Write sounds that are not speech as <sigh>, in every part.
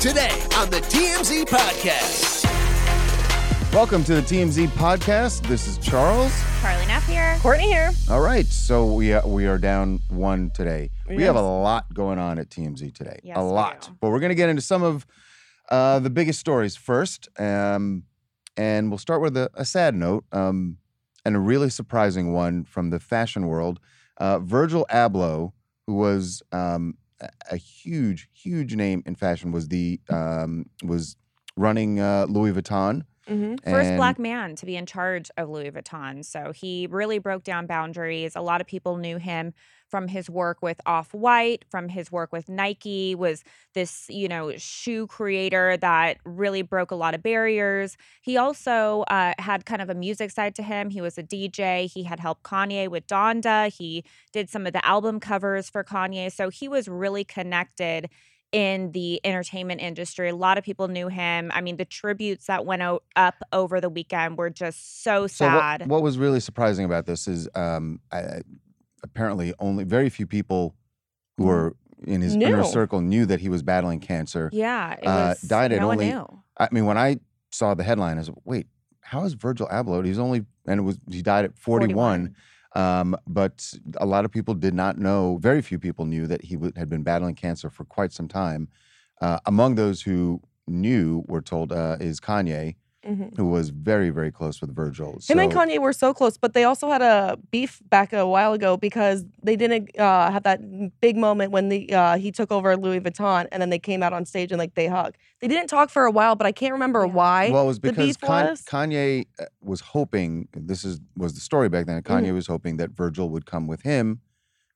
Today on the TMZ Podcast. Welcome to the TMZ podcast. This is Charles. Carly Neff here. Courtney here. All right, so we uh, we are down one today. We have a lot going on at TMZ today. Yes, a lot. do. But we're going to get into some of uh, the biggest stories first, um, and we'll start with a, a sad note um, and a really surprising one from the fashion world. Uh, Virgil Abloh, who was um, a, huge, huge name in fashion, was the um, was running uh, Louis Vuitton. Mm-hmm. First black man to be in charge of Louis Vuitton. So he really broke down boundaries. A lot of people knew him from his work with Off White, from his work with Nike, was this, you know, shoe creator that really broke a lot of barriers. He also uh, had kind of a music side to him. He was a DJ. He had helped Kanye with Donda. He did some of the album covers for Kanye. So he was really connected in the entertainment industry. A lot of people knew him. I mean, the tributes that went o- up over the weekend were just so So what, sad. what was really surprising about this is um, I, apparently only very few people who were in his inner circle knew that he was battling cancer. yeah, it uh, was died at no one only- knew. I mean, when I saw the headline, I was wait, how is Virgil Abloh? He's only and it was he died at 41. Um, but a lot of people did not know. Very few people knew that he w- had been battling cancer for quite some time. Uh, among those who knew, were told, uh, is Kanye, Mhm. who was very, very close with Virgil. Him and Kanye were so close, but they also had a beef back a while ago because they didn't uh, have that big moment when the uh, he took over Louis Vuitton, and then they came out on stage and like they hug. They didn't talk for a while, but I can't remember Yeah. why. Well, it was because beef Kan- was? Kanye uh, was hoping. This is was the story back then. Mm-hmm. Kanye was hoping that Virgil would come with him,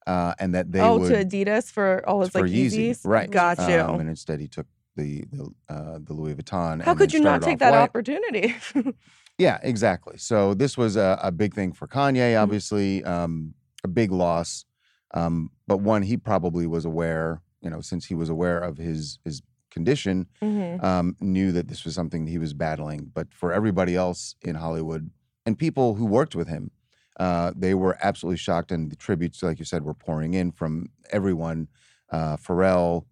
uh, and that they oh, would to Adidas for all his for like Yeezy, Yeezys. right? Got you. Um, and instead, he took the the, uh, the Louis Vuitton. How could you not take that white. opportunity? <laughs> Yeah, exactly. So this was a, a big thing for Kanye, Mm-hmm. obviously, um, a big loss. Um, but one he probably was aware, you know, since he was aware of his his condition, Mhm. um, knew that this was something he was battling. But for everybody else in Hollywood and people who worked with him, uh, they were absolutely shocked. And the tributes, like you said, were pouring in from everyone. Uh, Pharrell,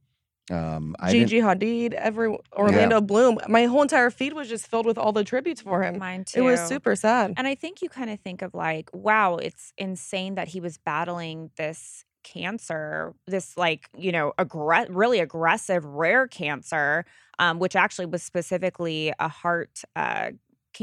um, I Gigi Hadid, every Orlando Bloom. My whole entire feed was just filled with all the tributes for him. Mine too. It was super sad. And I think you kind of think of like, wow, it's insane that he was battling this cancer, this like, you know, aggre- really aggressive, rare cancer, um, which actually was specifically a heart uh,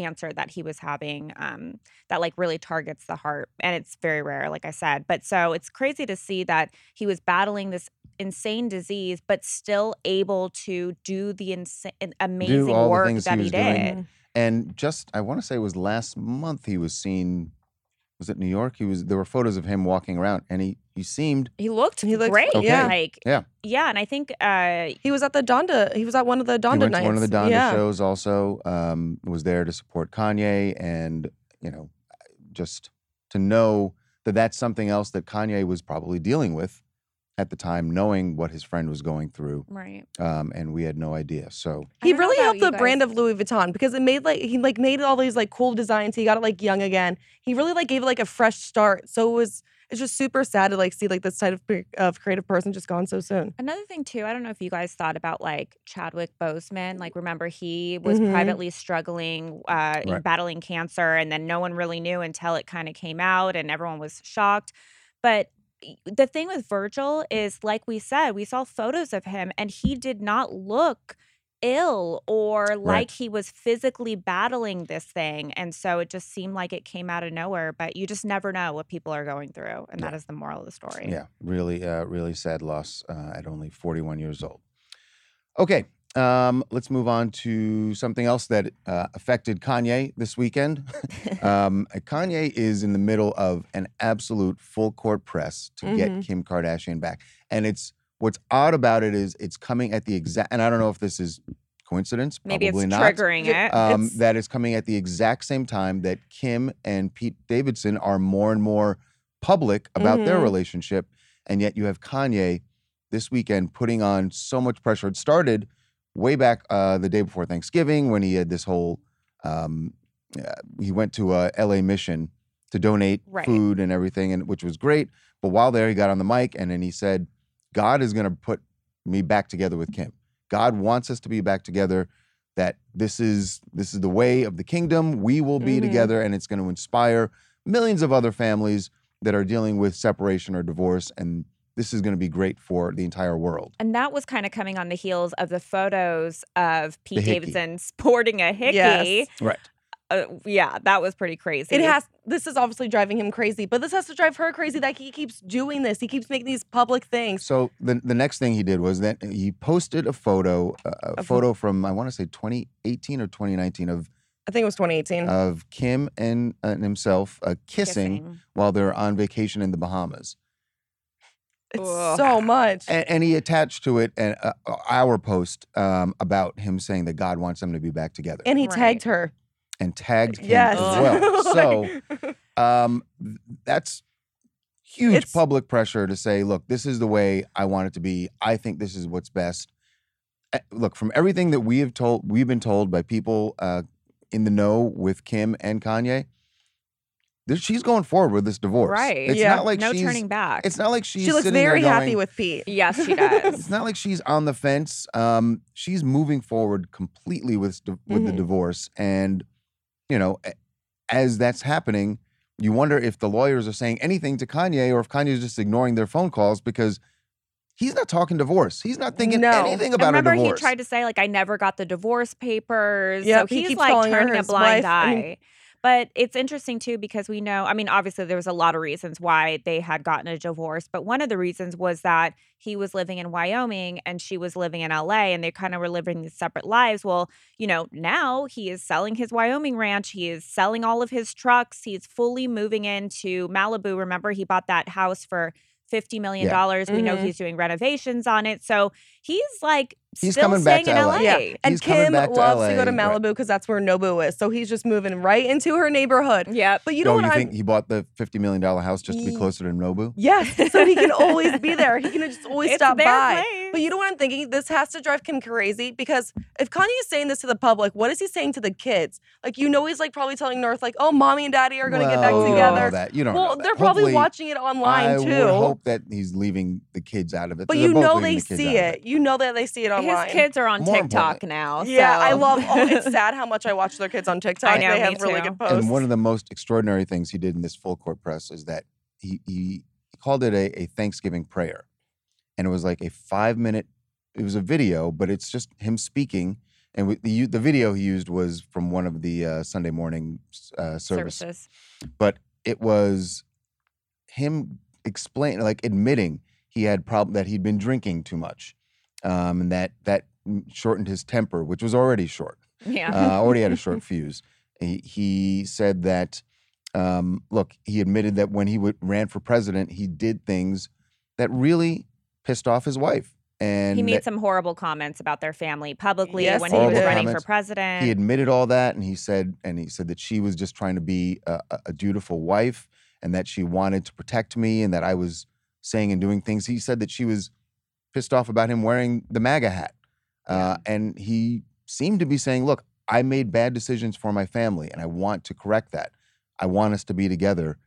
cancer that he was having um, that like really targets the heart. And it's very rare, like I said. But so it's crazy to see that he was battling this insane disease, but still able to do the insane, amazing the work he that he, doing. did. Mhm. And just I want to say it was last month he was seen. Was it New York? He was. There were photos of him walking around, and he he seemed. He looked He looked- great. Okay. Like Yeah. yeah, and I think uh He was at the Donda. He was at one of the he Donda went nights. to one of the Donda yeah. shows. Also, um, was there to support Kanye, and you know, just to know that that's something else that Kanye was probably dealing with at the time, knowing what his friend was going through, right. um, and we had no idea. So He really helped you the brand of Louis Vuitton because it made like he like made all these like cool designs. He got it like young again. He really like gave it like a fresh start. So it was it's just super sad to like see like this type of of creative person just gone so soon. Another thing too, I don't know if you guys thought about like Chadwick Boseman. Like remember he was Mhm. privately struggling uh Right. battling cancer and then no one really knew until it kind of came out and everyone was shocked. But y- the thing with Virgil is like we said, we saw photos of him and he did not look ill or like he was physically battling this thing. And so it just seemed like it came out of nowhere. But you just never know what people are going through. And that is the moral of the story. yeah, really, uh, really sad loss uh, at only 41 years old. Okay, Um, let's move on to something else that uh, affected Kanye this weekend. <laughs> um, Kanye is in the middle of an absolute full court press to Mhm. get Kim Kardashian back, and it's what's odd about it is it's coming at the exact. And I don't know if this is coincidence. Maybe it's not. triggering it. Um, It's- that is coming at the exact same time that Kim and Pete Davidson are more and more public about their Mhm. relationship, and yet you have Kanye this weekend putting on so much pressure. It started way back uh, the day before Thanksgiving when he had this whole. Um, uh, he went to a LA mission to donate Right. food and everything, and which was great. But while there, he got on the mic and then he said, "God is going to put me back together with Kim. God wants us to be back together. That this is this is the way of the kingdom. We will be Mhm. together, and it's going to inspire millions of other families that are dealing with separation or divorce. And this is going to be great for the entire world. And that was kind of coming on the heels of the photos of Pete. Davidson sporting a hickey. Yes. Right. Uh, yeah, that was pretty crazy. It has. This is obviously driving him crazy, but this has to drive her crazy that he keeps doing this. He keeps making these public things. So the the next thing he did was that he posted a photo, uh, a Of- photo from I want to say 2018 or 2019 of I think it was 2018. of Kim and, and himself uh, kissing, while they're on vacation in the Bahamas. It's Ugh. so much. And, and he attached to it an, uh, our post um, about him saying that God wants them to be back together And he Right. tagged her. and tagged Kim Yes. as well. <laughs> so <laughs> um, that's huge It's- public pressure to say, look, this is the way I want it to be. I think this is what's best. Uh, Look, from everything that we have told, we've been told by people uh, in the know with Kim and Kanye, that she's going forward with this divorce. Right. It's Yeah. not like no she's. turning back. It's not like she's. she looks sitting there very happy with Pete. yes, she <laughs> does. it's not like she's on the fence. Um, she's moving forward completely with with the Mhm. divorce, and you know, as that's happening, you wonder if the lawyers are saying anything to Kanye, or if Kanye's just ignoring their phone calls because he's not talking divorce. He's not thinking No. anything about I remember a he tried to say like I never got the divorce papers. Yep, so he he's keeps like calling her turning a blind wife. I eye. mean- but it's interesting too because we know, I mean, obviously there was a lot of reasons why they had gotten a divorce, but one of the reasons was that he was living in Wyoming and she was living in LA and they kind of were living these separate lives. Well, you know, now he is selling his Wyoming ranch, he is selling all of his trucks, he's fully moving into Malibu. Remember, he bought that house for $50 million. We know Mhm. he's doing renovations on it. So he's like He's still coming back staying to in LA. LA. Yeah. And He's coming Kim back to loves to go to Malibu because that's where Nobu is. So he's just moving right into her neighborhood. Yeah. But you know oh, what you I'm think he bought the fifty million dollar house just to be closer to Nobu? Yes, so he can always be <laughs> there. He can just always It's stop their by. place. But you know what I'm thinking? This has to drive Kim crazy because if Kanye is saying this to the public, what is he saying to the kids? Like, you know, he's like probably telling North, like, oh, mommy and daddy are going to get back Well, you don't know together. that. You don't know Well, that. they're probably Hopefully- watching it online I too. I hope that he's leaving the kids out of it. but They're you know they the see out it. You know that they see it online. His kids are on More TikTok important. now. Yeah, I love. Oh, it's <laughs> sad how much I watch their kids on TikTok. know, they me have really too. good posts. And one of the most extraordinary things he did in this full court press is that he he called it a, a Thanksgiving prayer, and it was like a five minute. It was a video, but it's just him speaking. And with the the video he used was from one of the uh, Sunday morning uh, service, services. but it was him explaining, like admitting he had problem that he'd been drinking too much, um, and that that shortened his temper, which was already short Yeah. uh, already had a short <laughs> fuse. He, he said that, um, look, he admitted that when he w- ran for president, he did things that really pissed off his wife. And he made that some horrible comments about their family publicly Yes, when he he was did. running for president. he admitted all that, and he said, and he said that she was just trying to be a, a- a dutiful wife, and that she wanted to protect me, and that I was saying and doing things. He said that she was pissed off about him wearing the MAGA hat, uh, and he seemed to be saying, "Look, I made bad decisions for my family, and I want to correct that. I want us to be together."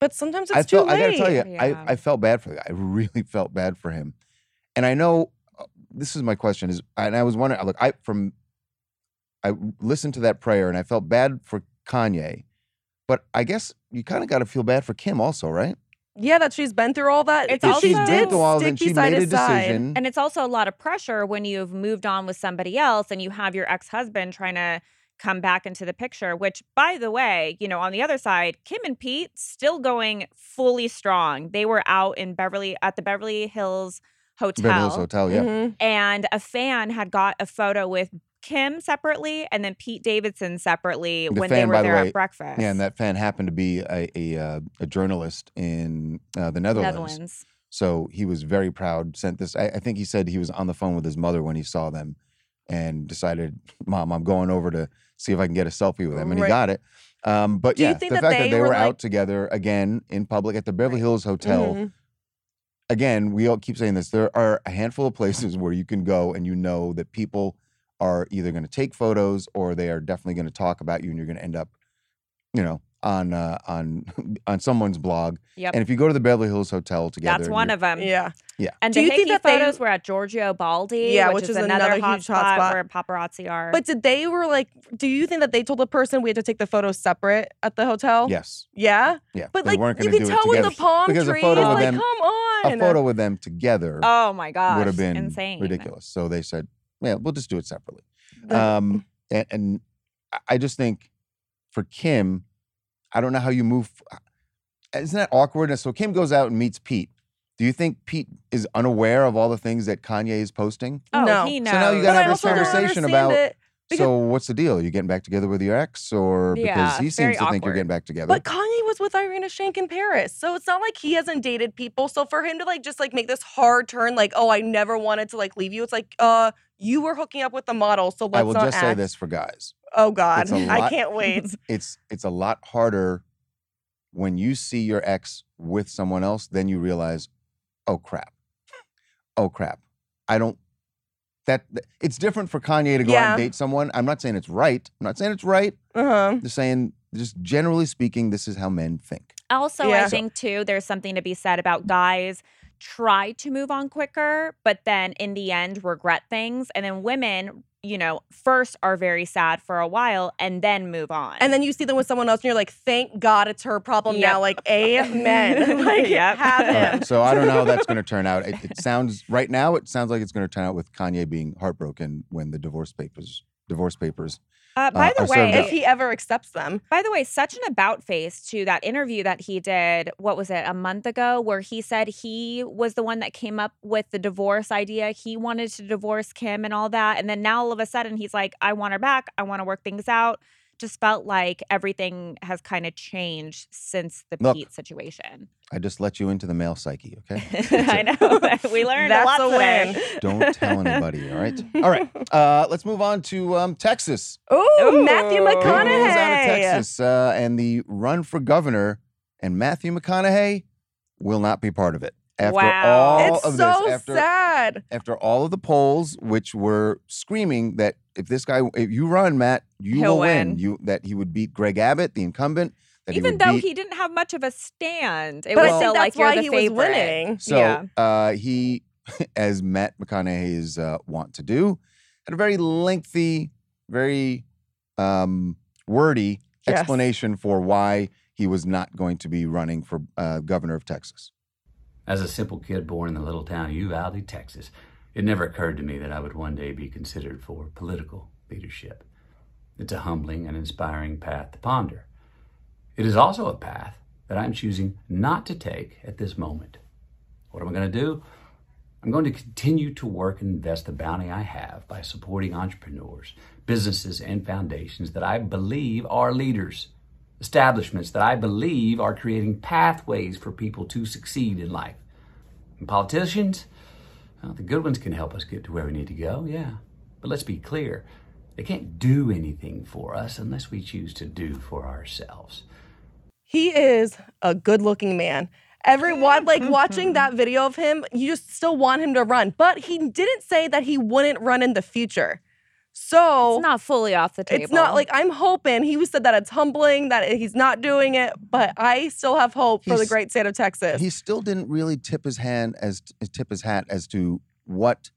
but sometimes it's I felt, too late. I gotta tell you, Yeah. I, I felt bad for the guy. I really <laughs> felt bad for him. And I know uh, this is my question is, and I was wondering, look, I, from, I listened to that prayer and I felt bad for Kanye, but I guess you kind of got to feel bad for Kim also, right? Yeah, that she's been through all that. It's If also- she did through all, stick then she beside made a his side. decision. and it's also a lot of pressure when you've moved on with somebody else and you have your ex-husband trying to come back into the picture which by the way you know on the other side kim and pete still going fully strong they were out in beverly at the beverly hills Hotel. Beverly Hills Hotel. Yeah. Mhm. and a fan had got a photo with Kim separately and then Pete Davidson separately The when they were by the there way- at breakfast. Yeah, and that fan happened to be a a, uh, a journalist in uh, the Netherlands. Netherlands. So he was very proud. Sent this. I, I think he said he was on the phone with his mother when he saw them, and decided, "Mom, I'm going over to see if I can get a selfie with them," and Right. he got it. Um, but Do yeah, the that fact that they they were were like- out together again in public at the Beverly Hills Hotel. Mhm. Again, we all keep saying this. There are a handful of places where you can go and you know that people are either going to take photos or they are definitely going to talk about you, and you're going to end up, you know, on uh, on <laughs> on someone's blog. Yep. And if you go to the Beverly Hills Hotel together, That's one of them. Yeah. Yeah. And Do the you think hickey that they- photos were at Giorgio Baldi, Yeah, which, is, another, hot huge spot hotspot. where paparazzi are. But did they were like, do you think that they told the person we had to take the photos separate at the hotel? Yes. Yeah. Yeah. But they like weren't you going to can tell with the palm because trees. a photo with like, them, come on. a photo with them together oh my gosh, would have been insane. ridiculous. So they said, "Yeah, we'll just do it separately." Um, and, and I- I just think for Kim, I don't know how you move. Isn't that awkward? And so Kim goes out and meets Pete. Do you think Pete is unaware of all the things that Kanye is posting? Oh, No. he knows. So now you gotta I have this also don't conversation understand about- it because- so what's the deal? Are you getting back together with your ex, or because Yeah, he seems to think you're getting back together? But Kanye was with Irina Shayk in Paris. So it's not like he hasn't dated people. So for him to like just like make this hard turn, like, oh, I never wanted to like leave you. It's like, uh, you were hooking up with the model. So let's I will not just say this for guys. Oh God. A I lot- can't wait. <laughs> it's it's a lot harder when you see your ex with someone else then you realize oh crap oh crap i don't that it's different for kanye to go out and date someone. I'm not saying it's right. I'm not saying it's right. Uh-huh. I'm just saying just generally speaking this is how men think. Also, I think too, there's something to be said about guys try to move on quicker, but then in the end regret things. And then women, you know, first are very sad for a while and then move on. And then you see them with someone else and you're like, thank God it's her problem Yep. now. Like, amen. <laughs> like, Yep. have All right, him. so i don't know how that's going <laughs> to turn out it, it sounds right now it sounds like it's going to turn out with kanye being heartbroken when the divorce papers divorce papers uh, by uh, the way. If he ever accepts them. By the way, such an about face to that interview that he did, what was it, a month ago, where he said he was the one that came up with the divorce idea. He wanted to divorce Kim and all that. And then now all of a sudden he's like, I want her back. I want to work things out. Just felt like everything has kind of changed since the Look, Pete situation. i just let you into the male psyche okay <laughs> I know. <laughs> we learned That's a lot a today. win. <laughs> Don't tell anybody. All right. All right. Uh, let's move on to um, Texas. Oh, Matthew McConaughey. Big out of Texas uh, and the run for governor, and Matthew McConaughey will not be part of it. After Wow. all It's of so this, after sad. after all of the polls, which were screaming that if this guy, if you run, Matt, you He'll will win. win. You that he would beat Greg Abbott, the incumbent. That he Even would though beat, he didn't have much of a stand, it But was I still think like that's you're why the he favorite. was winning. So Yeah. uh, he, <laughs> as Matt McConaughey is uh, want to do, had a very lengthy, very um, wordy Yes. explanation for why he was not going to be running for uh, governor of Texas. As a simple kid born in the little town of Uvalde, Texas, it never occurred to me that I would one day be considered for political leadership. It's a humbling and inspiring path to ponder. It is also a path that I'm choosing not to take at this moment. What am I going to do? I'm going to continue to work and invest the bounty I have by supporting entrepreneurs, businesses, and foundations that I believe are leaders, establishments that I believe are creating pathways for people to succeed in life. And politicians, well, the good ones can help us get to where we need to go, yeah. But let's be clear, they can't do anything for us unless we choose to do for ourselves. He is a good looking man. Everyone, like watching that video of him, you just still want him to run. But he didn't say that he wouldn't run in the future. So It's not fully off the table. it's not like I'm hoping he said that it's humbling that he's not doing it, but I still have hope for the great state of Texas. He still didn't really tip his hand as tip his hat as to what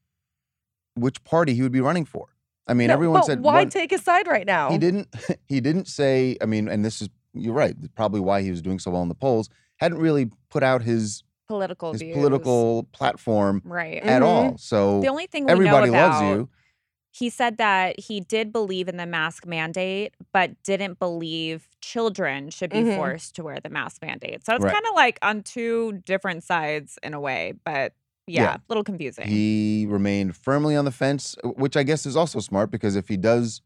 which party he would be running for. I mean, No, everyone but said why one- take his side right now? He didn't. <laughs> He didn't say. I mean, and this is you're right. Probably why he was doing so well in the polls. Hadn't really put out his political his views. political platform right. at Mhm. all. So The only thing we everybody know about, loves you. He said that he did believe in the mask mandate, but didn't believe children should be Mhm. forced to wear the mask mandate. So it's Right. kind of like on two different sides in a way. But yeah, Yeah. a little confusing. He remained firmly on the fence, which I guess is also smart because if he does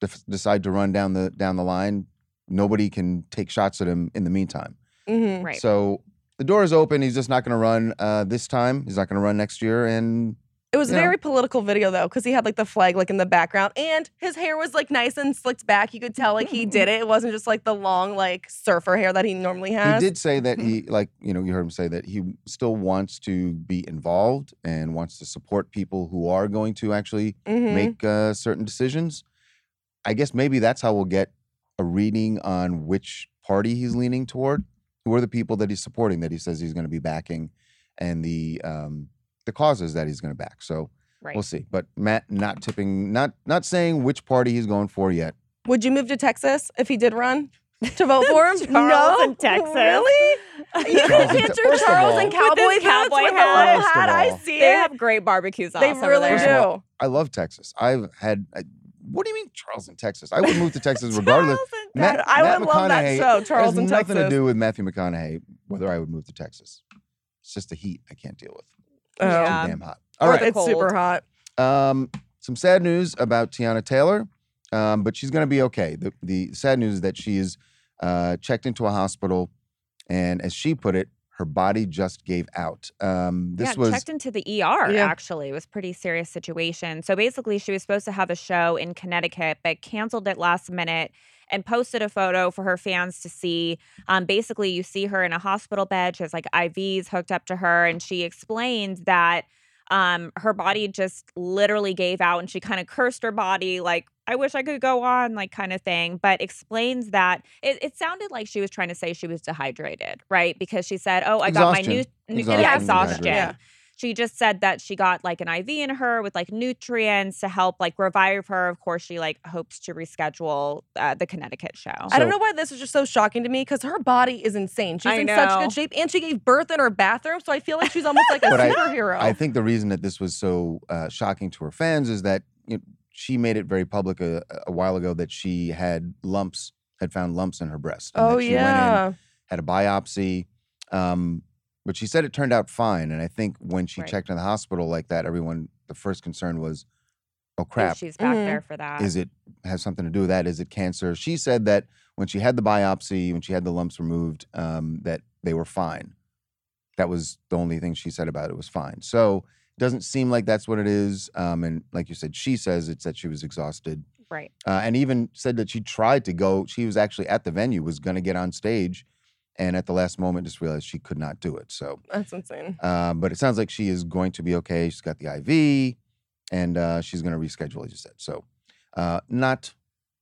def- decide to run down the down the line, nobody can take shots at him in the meantime. hmm right. So the door is open. He's just not going to run uh, this time. He's not going to run next year. And It was a Yeah. very political video though, because he had like the flag like in the background, and his hair was like nice and slicked back. You could tell like he did <laughs> it. It wasn't just like the long like surfer hair that he normally has. he did say that he, <laughs> like, you know, you heard him say that he still wants to be involved and wants to support people who are going to actually Mhm. make uh, certain decisions. I guess maybe that's how we'll get a reading on which party he's leaning toward. Who are the people that he's supporting that he says he's going to be backing, and the um, the causes that he's going to back. So right. we'll see. But Matt not tipping, not not saying which party he's going for yet. Would you move to Texas if he did run to vote for him? <laughs> Charles no, in Texas. Really? <laughs> You can in Te- picture first of Charles all- in With cowboy his cowboy with hat. a First of hat. I see they it. have great barbecue sauce. They over really there. do. all, I love Texas. I've had. I, what do you mean Charles in Texas? I would move to Texas <laughs> regardless. Matt, God, I Matt would love that McConaughey show, Charles has in nothing to do with Matthew McConaughey. Whether I would move to Texas, it's just the heat I can't deal with. Oh. Yeah. Damn hot. All Or right. It's super hot. Um, some sad news about Teyana Taylor, um, but she's going to be okay. The, the sad news is that she is uh, checked into a hospital, and as she put it, her body just gave out. Um, this yeah, was checked into the ER. Yeah. Actually, it was a pretty serious situation. So basically, she was supposed to have a show in Connecticut, but canceled it last minute and posted a photo for her fans to see. Um, basically, you see her in a hospital bed. She has like IVs hooked up to her, and she explained that um, her body just literally gave out, and she kind of cursed her body like. I wish I could go on, like kind of thing, but explains that it, it sounded like she was trying to say she was dehydrated, right? Because she said, Oh, I got my new, new Exhaustion, yeah, exhaustion. Yeah. She just said that she got like an IV in her with like nutrients to help like revive her. Of course, she like hopes to reschedule uh, the Connecticut show. I don't know why this is just so shocking to me because her body is insane. She's I in such good shape and she gave birth in her bathroom. So I feel like she's almost like a But I- superhero. I think the reason that this was so uh, shocking to her fans is that you know, she made it very public a, a while ago that she had lumps, had found lumps in her breast. and that oh, she went in, yeah. had a biopsy. Um, but she said it turned out fine. And I think when she Right. checked in the hospital like that, everyone, the first concern was, oh If crap, She's back Mhm. there for that. is it has something to do with that? Is it cancer? She said that when she had the biopsy, when she had the lumps removed, um, that they were fine. That was the only thing she said about it was fine. So it doesn't seem like that's what it is. Um, and like you said, she says it's that she was exhausted, right. uh, and even said that she tried to go. She was actually at the venue, was going to get on stage, and at the last moment just realized she could not do it. So, That's insane. uh, but it sounds like she is going to be okay. She's got the IV, and uh, she's going to reschedule, as you said. So, uh, not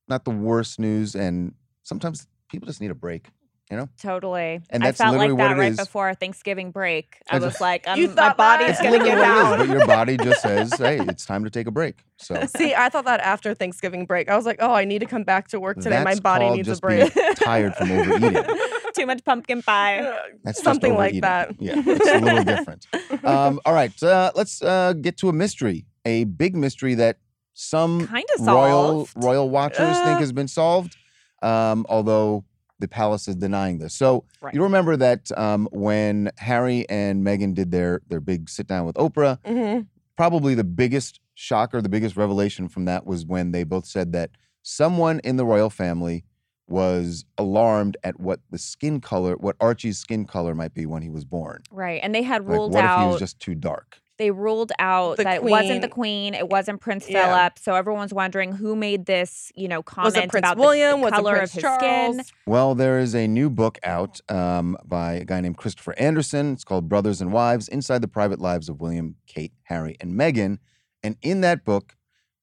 not the worst news. And sometimes people just need a break. You know, Totally. And I that's felt literally like what that right is. before our Thanksgiving break. I was like, um, You my thought body's that? going to literally give what out. But your body just says, "Hey, it's time to take a break." So <laughs> See, I thought that after Thanksgiving break, I was like, oh, I need to come back to work today. My body called needs a break. being tired from overeating. <laughs> Too much pumpkin pie. That's Something like overeating. that. Yeah, it's a little different. <laughs> Um, all right, uh, let's uh, get to a mystery, a big mystery that some Kinda royal royal watchers think Uh. has been solved, um, although the palace is denying this. So Right. you remember that um, when Harry and Meghan did their their big sit down with Oprah, hmm probably the biggest shocker, the biggest revelation from that was when they both said that someone in the royal family was alarmed at what the skin color, what Archie's skin color might be when he was born. Right. And they had Like, ruled what if he out was just too dark? they ruled out The that it wasn't the queen. queen, it wasn't Prince Yeah. Philip. So everyone's wondering who made this, you know, comment Was it Prince about the- William? the, was color it Prince of his Charles? skin. Well, there is a new book out um, by a guy named Christopher Anderson. It's called Brothers and Wives Inside the Private Lives of William, Kate, Harry, and Meghan. And in that book,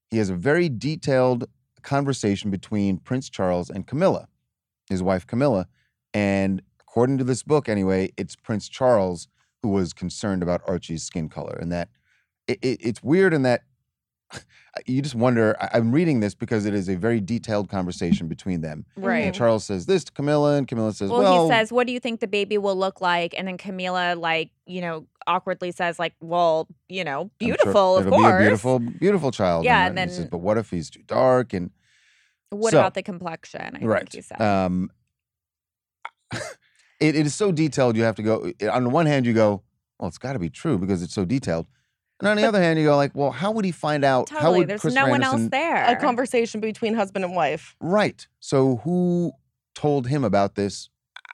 he has a very detailed conversation between Prince Charles and Camilla, his wife Camilla. And according to this book, anyway, it's Prince Charles who was concerned about Archie's skin color. And that it, it, it's weird in that <laughs> you just wonder. I, I'm reading this because it is a very detailed conversation between them. Right. And Charles says this to Camilla, and Camilla says, Well, "Well, he says, "What do you think the baby will look like?" And then Camilla, like, you know, awkwardly says, "Like, well, you know, I'm sure beautiful, of it'll course." be a beautiful, beautiful child." Yeah, and, and he says, then- "But what if he's too dark?" And What So- about the complexion? I right, think he said. um, <laughs> it, it is so detailed. You have to go. On the one hand, you go, well, it's got to be true because it's so detailed. And on the other hand, you go like, well, how would he find out? how would There's Chris no one else there. A conversation between husband and wife. Right. So who told him about this?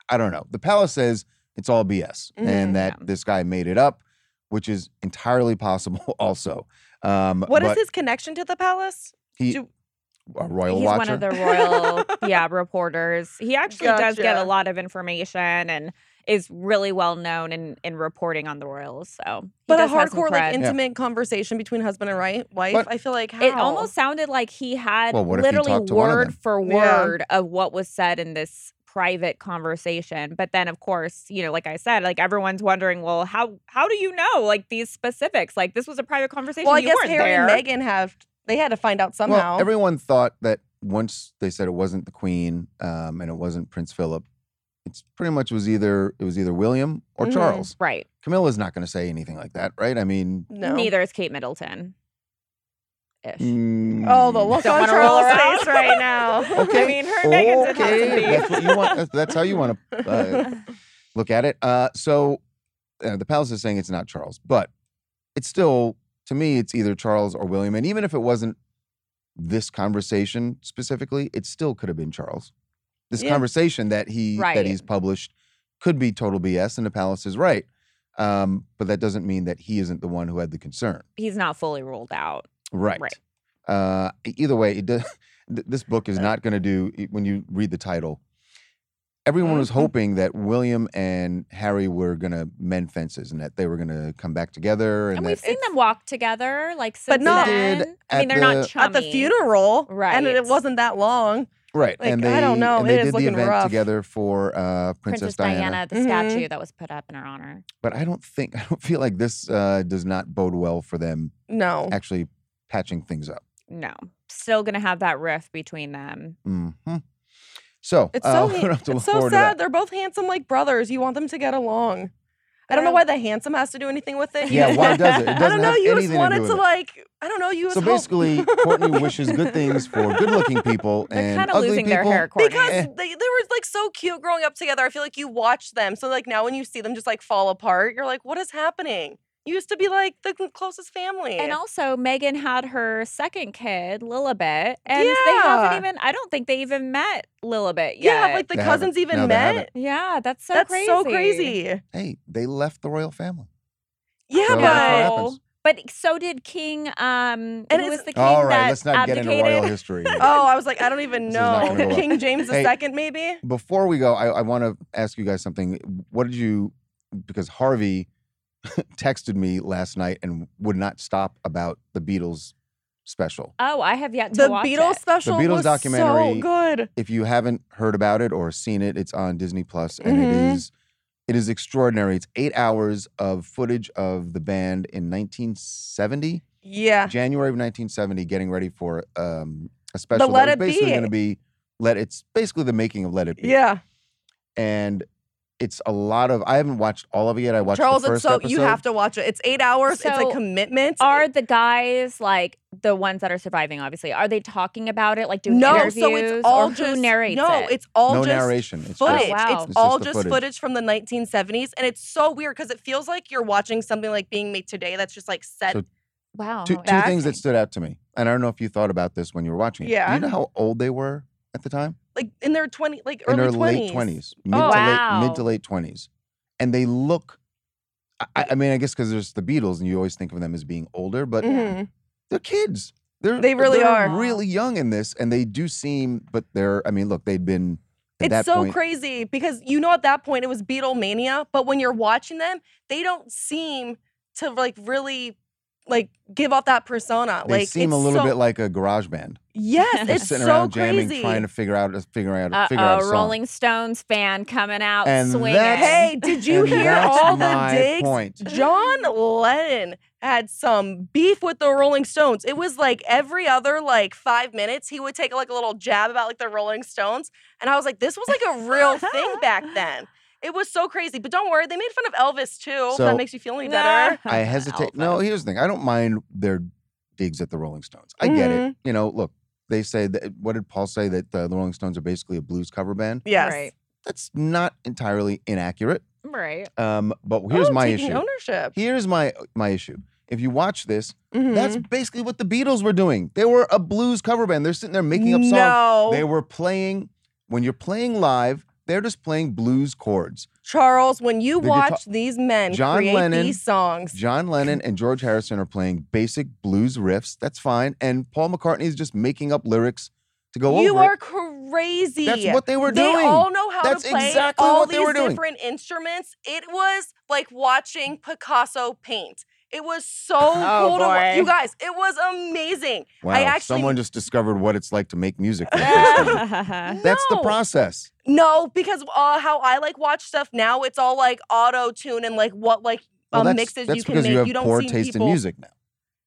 I don't know. The palace says it's all BS Mhm. and that Yeah. this guy made it up, which is entirely possible <laughs> also. Um, What is but his connection to the palace? he, do- a royal He's watcher? one of the <laughs> royal, yeah, reporters. He actually does get a lot of information and is really well known in in reporting on the royals. So, he But a does have some hardcore, like cred. intimate conversation between husband and right wife. But- I feel like how? It almost sounded like he had Well, what he literally talked to word for Yeah. word of what was said in this private conversation. But then, of course, you know, like I said, like everyone's wondering, well, how how do you know like these specifics? Like this was a private conversation. Well, I you guess weren't Harry there. and Meghan have. They had to find out somehow. Well, everyone thought that once they said it wasn't the Queen um, and it wasn't Prince Philip, it's pretty much was either it was either William or Mhm. Charles. Right. Camilla's not going to say anything like that, right? I mean, no. Neither is Kate Middleton. Ish. Oh, the mm, look Don't on Charles' face right now. <laughs> Okay. I mean, her and Meghan did okay, that's what you want. That's, that's how you want to uh, <laughs> look at it. Uh, so uh, the palace is saying it's not Charles, but it's still to me it's either Charles or William. And even if it wasn't this conversation specifically, it still could have been Charles. This Yeah. conversation that he that he's published could be total BS, and the palace is right. Um, but that doesn't mean that he isn't the one who had the concern. He's not fully ruled out. Right. Right. Uh, either way, it does, <laughs> this book is not going to do when you read the title. Everyone was Mhm. hoping that William and Harry were going to mend fences and that they were going to come back together. And, And that, we've seen them walk together, like since But not- then. I mean, at they're the- not chummy. At the funeral, right? and it wasn't that long. right, like, and they I don't know, and it they is did the event rough. together for uh, Princess, Princess Diana, the Mhm. statue that was put up in her honor. But I don't think <laughs> I don't feel like this uh, does not bode well for them No. actually patching things up. No, still gonna have that rift between them. hmm So It's uh, <laughs> so we're gonna have to look it's so sad. They're both handsome like brothers. You want them to get along. I don't know why the handsome has to do anything with it. Yeah, why does it? It <laughs> I doesn't don't know. have You just wanted do with to like. I don't know. You So just hope- basically, Courtney <laughs> wishes good things for good-looking people They're and kind of ugly losing people. their hair, Courtney. because Eh. they, they were like so cute growing up together. I feel like you watch them. So like now when you see them just like fall apart, you're like, what is happening? You used to be like the closest family. And also, Meghan had her second kid, Lilibet, and they haven't even. I don't think they even met Lilibet yet. yeah, like the They cousins haven't. even No, met. yeah, that's so That's crazy. so crazy. Hey, they left the royal family. Yeah, So but that's what No, happens. but so did King. Um, And who was the king All right, that let's not get into royal abdicated? history. <laughs> oh, I was like, I don't even This is not know. gonna go well. King James Hey. II, maybe. Before we go, I, I want to ask you guys something. What did you? Because Harvey <laughs> texted me last night and would not stop about the Beatles special. Oh, I have yet to The watch Beatles it. special The Beatles was so good. If you haven't heard about it or seen it, it's on Disney Plus, and Mhm. it is it is extraordinary. It's eight hours of footage of the band in 1970. Yeah. January of 1970, getting ready for um, a special Let that was It basically Be. going to be let. It's basically the making of Let It Be. Yeah. and it's a lot of. I haven't watched all of it yet. I watched Charles, the it's first so episode. you have to watch it. It's eight hours. it's a commitment. Are the guys like the ones that are surviving? Obviously, are they talking about it? Like doing no, interviews? so it's all or just who narrates no, it? it's all no just narration. It's footage. just, wow. It's, It's all just footage. footage. from the 1970s, and it's so weird because it feels like you're watching something like being made today. That's just like set. So wow. two, two things that stood out to me, and I don't know if you thought about this when you were watching it. Do Yeah. you know how old they were at the time? Like in their 20, like in early their 20s. late twenties, mid Oh, to wow. late, mid to late twenties, and they look. I, I mean, I guess because there's the Beatles, and you always think of them as being older, but Mhm. they're kids. They're They really they're are. really young in this, and they do seem, but they're. I mean, look, they'd been. At It's that so point, crazy because you know at that point it was Beatlemania, but when you're watching them, they don't seem to like really like give off that persona. They like seem a little so- bit like a garage band. yes, They're it's sitting so around jamming, crazy. trying to figure out, figure out, Uh figure out a oh, song. Rolling Stones fan coming out And swinging. Hey, did you hear all the my digs? point. John Lennon had some beef with the Rolling Stones. It was like every other like five minutes, he would take like a little jab about like the Rolling Stones. And I was like, this was like a real thing back <laughs> then. It was so crazy. But don't worry, they made fun of Elvis too. So- that makes you feel any better. I <laughs> hesitate. No, here's the thing. I don't mind their digs at the Rolling Stones. I get Mm-hmm. it. You know, look, they say that. What did Paul say that uh, the Rolling Stones are basically a blues cover band? Yes. Right. That's not entirely inaccurate. Right. Um, but here's Oh, my issue. ownership. Here's my my issue. If you watch this, Mhm. that's basically what the Beatles were doing. They were a blues cover band. They're sitting there making up songs. No. They were playing when you're playing live, they're just playing blues chords. Charles, when you The guitar- watch these men John create Lennon- these songs, John Lennon and George Harrison are playing basic blues riffs. That's fine. And Paul McCartney is just making up lyrics to go you over You are it. crazy. That's what they were they doing. all know how That's to play exactly all what they these different instruments. It was like watching Picasso paint. It was so <laughs> Oh, cool to watch. You guys, it was amazing. Wow, I actually someone just discovered what it's like to make music. for the first time. <laughs> That's the process. No, because uh, how I like watch stuff now, it's all like auto tune and like what like Well, um, that's, mixes that's you can because make. you have don't poor see taste people. in music now.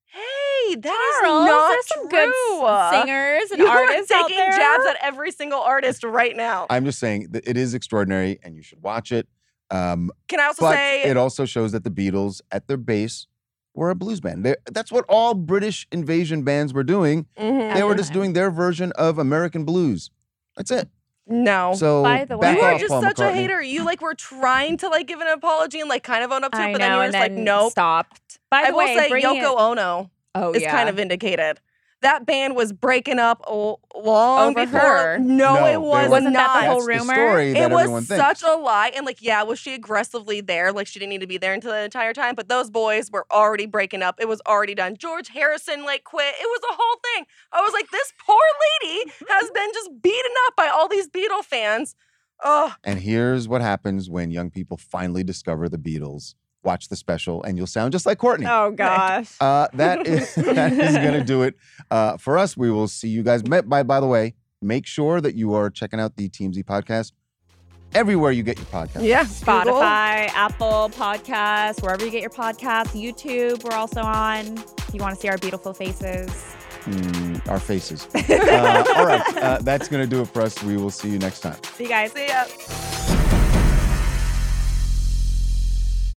Hey, that is Charles, not there's some true. good s- singers and <laughs> you are artists out taking there. jabs at every single artist right now. I'm just saying that it is extraordinary and you should watch it. Um, Can I also but say it also shows that the Beatles, at their base, were a blues band. They're, that's what all British invasion bands were doing. Mhm. They were just time. doing their version of American blues. That's it. no? So By the back you are just Paul such a hater. You like were trying to like give an apology and like kind of own up to it, I but then you were just like, then nope. stopped. By the I will say Yoko it- Ono oh, is yeah. kind of vindicated. That band was breaking up long Over before. her. No, No, it was Wasn't that the whole That's the rumor? story that it was such a lie. And like, yeah, was she aggressively there? Like, she didn't need to be there until the entire time. But those boys were already breaking up. It was already done. George Harrison like quit. It was a whole thing. I was like, this poor lady has <laughs> been just beaten up by all these Beatle fans. Oh, And here's what happens when young people finally discover the Beatles. Watch the special, and you'll sound just like Courtney. Oh gosh. Uh, that is <laughs> that is gonna do it uh, for us. We will see you guys. By by the way, make sure that you are checking out the TMZ podcast everywhere you get your podcast. yeah. Spotify, Apple Podcasts, wherever you get your podcasts, YouTube, we're also on. If you want to see our beautiful faces. Mm, our faces. <laughs> uh, all right, uh, that's gonna do it for us. We will see you next time. See you guys. See ya.